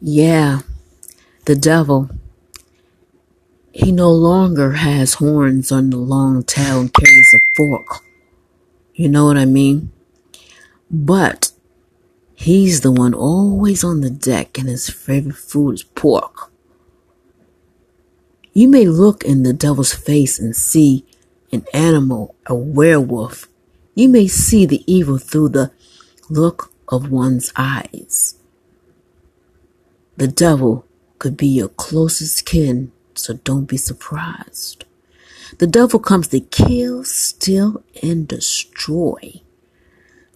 Yeah, the devil. He no longer has horns on the long tail and carries a fork. You know what I mean? But he's the one always on the deck and his favorite food is pork. You may look in the devil's face and see an animal, a werewolf. You may see the evil through the look of one's eyes. The devil could be your closest kin, so don't be surprised. The devil comes to kill, steal, and destroy.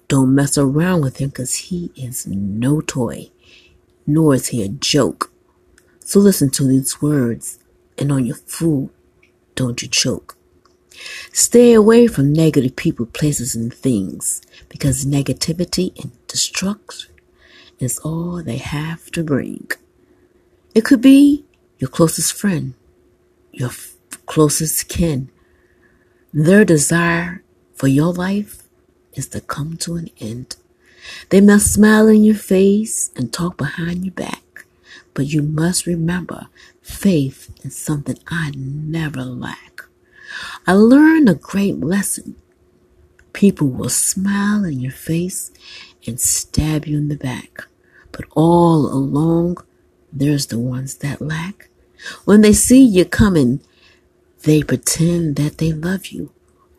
Don't mess around with him because he is no toy, nor is he a joke. So listen to these words, and on your food, don't you choke. Stay away from negative people, places, and things because negativity and destruction is all they have to bring. It could be your closest friend, your f- closest kin. Their desire for your life is to come to an end. They must smile in your face and talk behind your back, but you must remember faith is something I never lack. I learned a great lesson. People will smile in your face and stab you in the back. But all along, there's the ones that lack. When they see you coming, they pretend that they love you.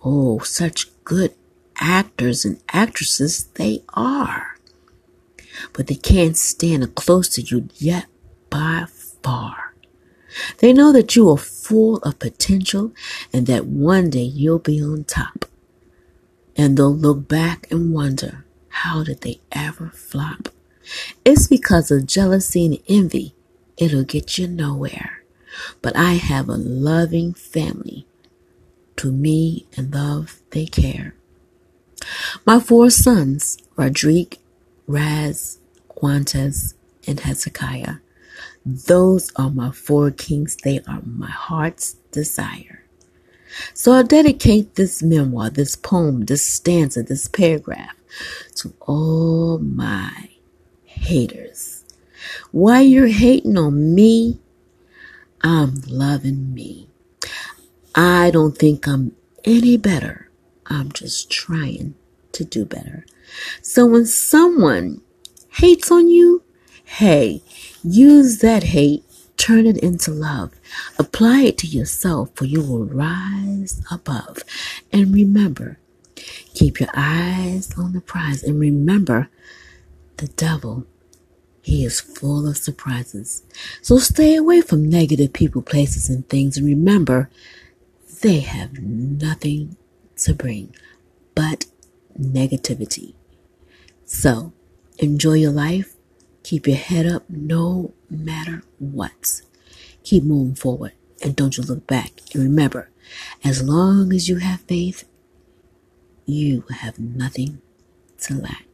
Oh, such good actors and actresses they are. But they can't stand close to you yet by far. They know that you are full of potential and that one day you'll be on top. And they'll look back and wonder, how did they ever flop? It's because of jealousy and envy. It'll get you nowhere. But I have a loving family. To me and love they care. My four sons, Rodrigue, Raz, Quantas, and Hezekiah. Those are my four kings. They are my heart's desire. So I dedicate this memoir, this poem, this stanza, this paragraph to all my haters. Why you're hating on me, I'm loving me. I don't think I'm any better. I'm just trying to do better. So when someone hates on you, hey, use that hate, turn it into love. Apply it to yourself, for you will rise above. And remember, keep your eyes on the prize. And remember, the devil, he is full of surprises. So stay away from negative people, places, and things. And remember, they have nothing to bring but negativity. So enjoy your life. Keep your head up no matter what. Keep moving forward and don't you look back. And remember, as long as you have faith, you have nothing to lack.